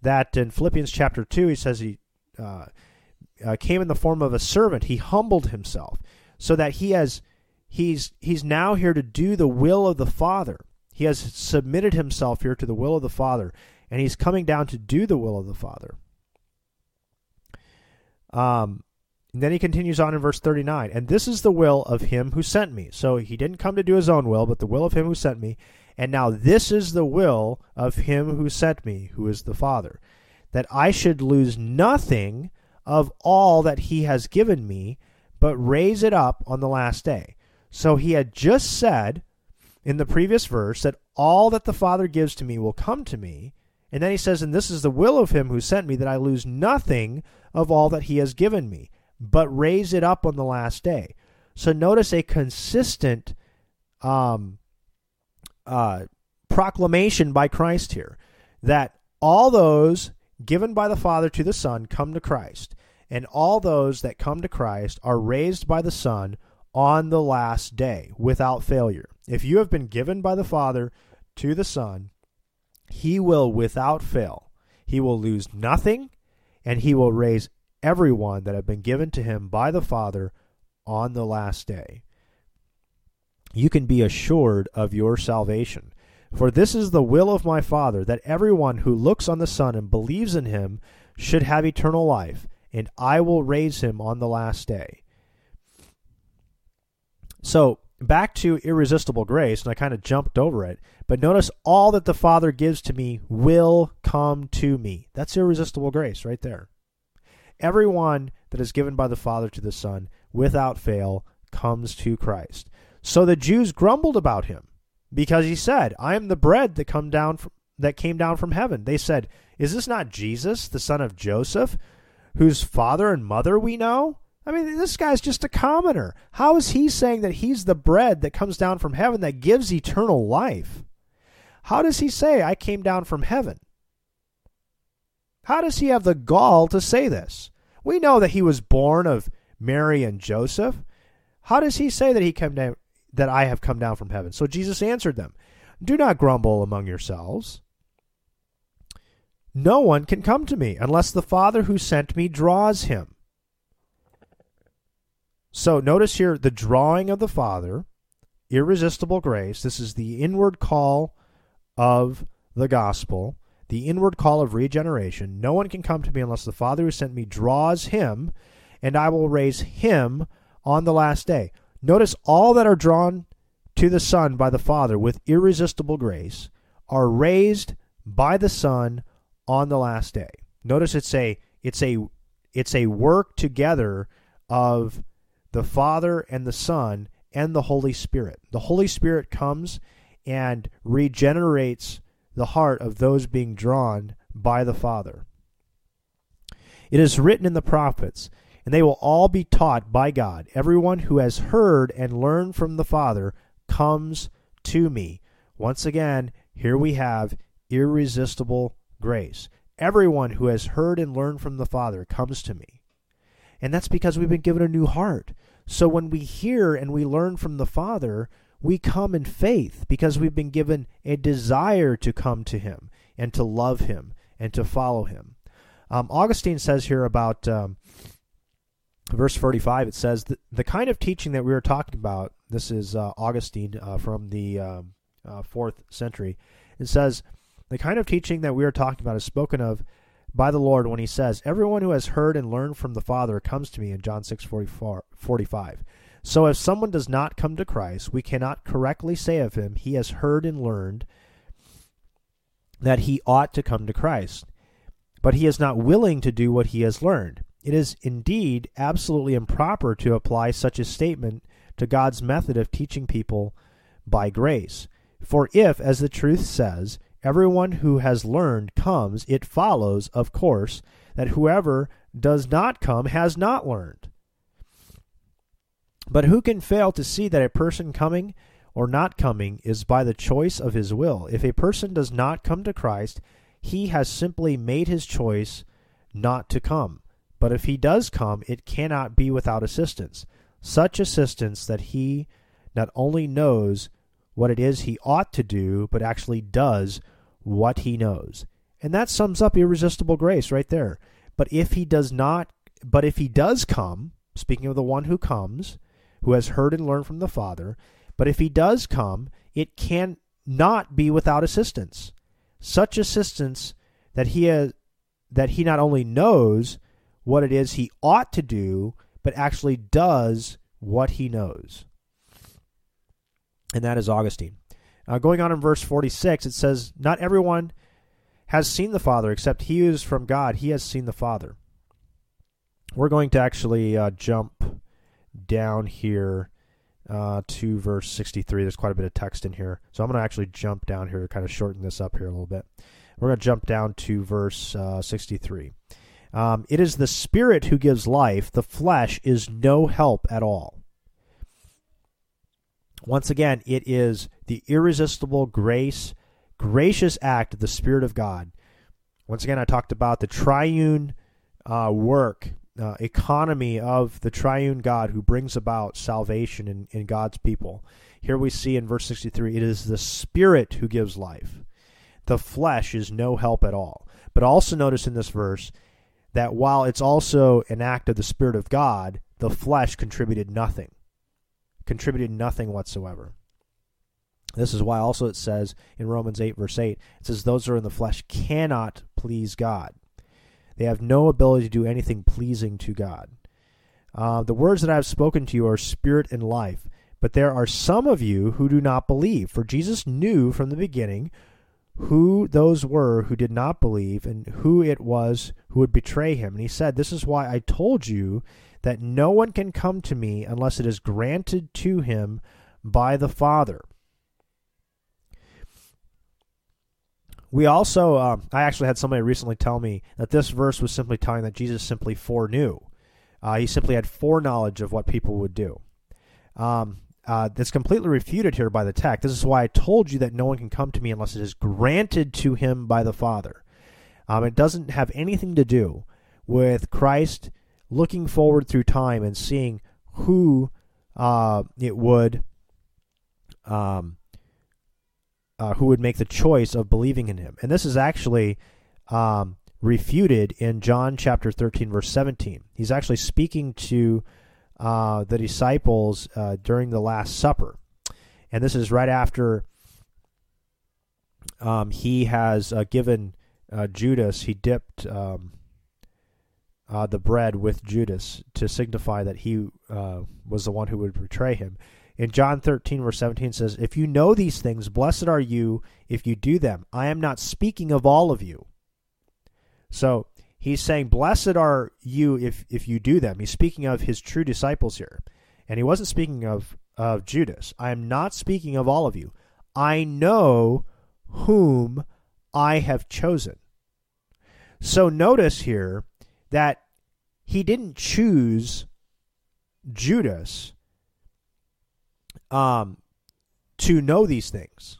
That in Philippians chapter 2, he says he uh, uh, came in the form of a servant. He humbled himself so that he has he's he's now here to do the will of the Father. He has submitted himself here to the will of the Father and he's coming down to do the will of the Father. Um, and then he continues on in verse 39 and this is the will of him who sent me so he didn't come to do his own will but the will of him who sent me and now this is the will of him who sent me who is the father that i should lose nothing of all that he has given me but raise it up on the last day so he had just said in the previous verse that all that the father gives to me will come to me And then he says, And this is the will of him who sent me, that I lose nothing of all that he has given me, but raise it up on the last day. So notice a consistent um, uh, proclamation by Christ here that all those given by the Father to the Son come to Christ, and all those that come to Christ are raised by the Son on the last day without failure. If you have been given by the Father to the Son, he will without fail. He will lose nothing, and he will raise everyone that have been given to him by the Father on the last day. You can be assured of your salvation. For this is the will of my Father, that everyone who looks on the Son and believes in him should have eternal life, and I will raise him on the last day. So, back to irresistible grace, and I kind of jumped over it, but notice all that the Father gives to me will come to me. That's irresistible grace right there. Everyone that is given by the Father to the Son, without fail, comes to Christ. So the Jews grumbled about him because he said, "I am the bread that come down from, that came down from heaven." They said, "Is this not Jesus, the son of Joseph, whose father and mother we know?" I mean, this guy's just a commoner. How is he saying that he's the bread that comes down from heaven that gives eternal life? How does he say, I came down from heaven? How does he have the gall to say this? We know that he was born of Mary and Joseph. How does he say that he came down, that I have come down from heaven? So Jesus answered them, Do not grumble among yourselves. No one can come to me unless the Father who sent me draws him. So notice here the drawing of the Father, irresistible grace. This is the inward call of the gospel, the inward call of regeneration. No one can come to me unless the Father who sent me draws him, and I will raise him on the last day. Notice all that are drawn to the Son by the Father with irresistible grace are raised by the Son on the last day. Notice it's a it's a it's a work together of the Father and the Son and the Holy Spirit. The Holy Spirit comes and regenerates the heart of those being drawn by the Father. It is written in the prophets, and they will all be taught by God. Everyone who has heard and learned from the Father comes to me. Once again, here we have irresistible grace. Everyone who has heard and learned from the Father comes to me. And that's because we've been given a new heart. So when we hear and we learn from the Father, we come in faith because we've been given a desire to come to Him and to love Him and to follow Him. Um, Augustine says here about um, verse 45, it says, the, kind of teaching that we were talking about, this is uh, Augustine uh, from the um, uh, fourth century, it says, the kind of teaching that we are talking about is spoken of by the Lord when he says, Everyone who has heard and learned from the Father comes to me in John 6 45. So if someone does not come to Christ, we cannot correctly say of him, He has heard and learned that he ought to come to Christ. But he is not willing to do what he has learned. It is indeed absolutely improper to apply such a statement to God's method of teaching people by grace. For if, as the truth says, everyone who has learned comes, it follows, of course, that whoever does not come has not learned. But who can fail to see that a person coming or not coming is by the choice of his will? If a person does not come to Christ, he has simply made his choice not to come. But if he does come, it cannot be without assistance. Such assistance that he not only knows what it is he ought to do, but actually does what he knows. And that sums up irresistible grace right there. But if he does not, but if he does come, speaking of the one who comes, who has heard and learned from the Father, but if he does come, it can not be without assistance. Such assistance that he has, that he not only knows what it is he ought to do, but actually does what he knows. And that is Augustine. Uh, going on in verse 46, it says, Not everyone has seen the Father, except he who is from God. He has seen the Father. We're going to actually uh, jump down here uh, to verse 63. There's quite a bit of text in here. So I'm going to actually jump down here, to kind of shorten this up here a little bit. We're going to jump down to verse uh, 63. Um, it is the Spirit who gives life, the flesh is no help at all. Once again, it is the irresistible grace, gracious act of the Spirit of God. Once again, I talked about the triune uh, work, uh, economy of the triune God who brings about salvation in, in God's people. Here we see in verse 63 it is the Spirit who gives life. The flesh is no help at all. But also notice in this verse that while it's also an act of the Spirit of God, the flesh contributed nothing contributed nothing whatsoever. This is why also it says in Romans 8, verse 8, it says, Those who are in the flesh cannot please God. They have no ability to do anything pleasing to God. Uh, the words that I have spoken to you are spirit and life, but there are some of you who do not believe. For Jesus knew from the beginning who those were who did not believe and who it was who would betray him. And he said, This is why I told you that no one can come to me unless it is granted to him by the Father. We also, uh, I actually had somebody recently tell me that this verse was simply telling that Jesus simply foreknew. Uh, he simply had foreknowledge of what people would do. Um, uh, that's completely refuted here by the text. This is why I told you that no one can come to me unless it is granted to him by the Father. Um, it doesn't have anything to do with Christ looking forward through time and seeing who uh, it would um, uh, who would make the choice of believing in him. And this is actually um, refuted in John chapter 13, verse 17. He's actually speaking to uh, the disciples uh, during the Last Supper. And this is right after um, he has uh, given uh, Judas, he dipped um, uh, the bread with Judas to signify that he was the one who would betray him. In John 13, verse 17 says, If you know these things, blessed are you if you do them. I am not speaking of all of you. So he's saying, Blessed are you if, if you do them. He's speaking of his true disciples here. And he wasn't speaking of, of Judas. I am not speaking of all of you. I know whom I have chosen. So notice here that he didn't choose Judas um, to know these things.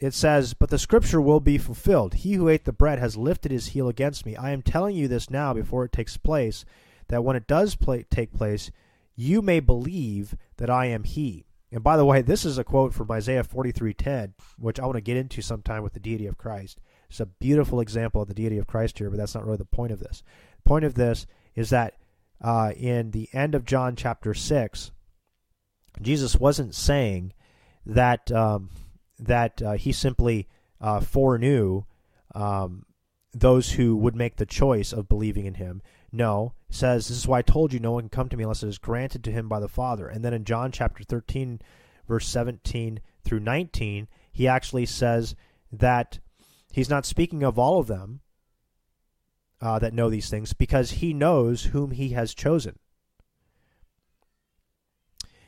It says, But the scripture will be fulfilled. He who ate the bread has lifted his heel against me. I am telling you this now before it takes place, that when it does play, take place, you may believe that I am he. And by the way, this is a quote from Isaiah 43:10, which I want to get into sometime with the deity of Christ. It's a beautiful example of the deity of Christ here, but that's not really the point of this. The point of this is that uh, in the end of John chapter 6, Jesus wasn't saying that um, that uh, he simply uh, foreknew um, those who would make the choice of believing in him. No, says this is why I told you no one can come to me unless it is granted to him by the Father. And then in John chapter 13, verse 17 through 19, he actually says that He's not speaking of all of them uh, that know these things because he knows whom he has chosen.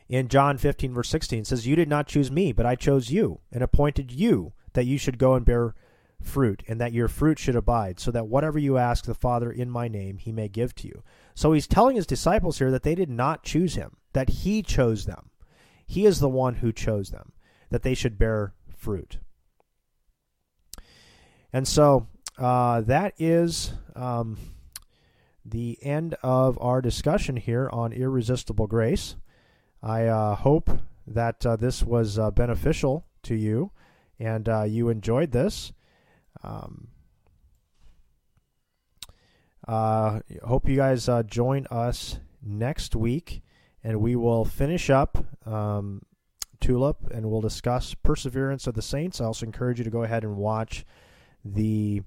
In John 15, verse 16, says, You did not choose me, but I chose you and appointed you that you should go and bear fruit, and that your fruit should abide, so that whatever you ask the Father in my name, he may give to you. So he's telling his disciples here that they did not choose him, that he chose them. He is the one who chose them, that they should bear fruit. And so uh, that is um, the end of our discussion here on irresistible grace. I uh, hope that uh, this was uh, beneficial to you and uh, you enjoyed this. Um, uh, hope you guys join us next week and we will finish up um, Tulip and we'll discuss Perseverance of the Saints. I also encourage you to go ahead and watch the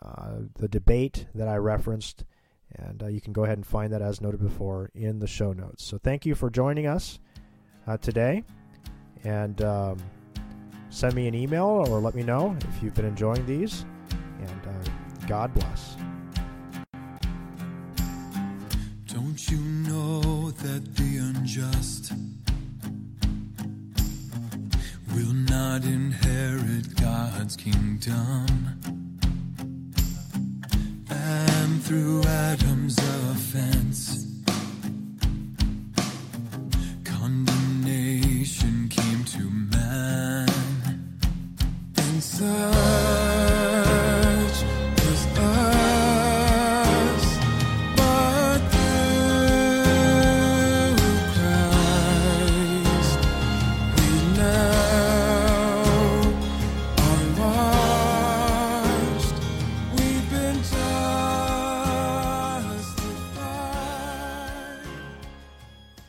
uh, the debate that I referenced, and uh, you can go ahead and find that as noted before in the show notes. So thank you for joining us uh, today, and um, send me an email or let me know if you've been enjoying these, and uh, God bless. Don't you know that the unjust will not inherit God's kingdom. And through Adam's offense, condemnation came to man. And so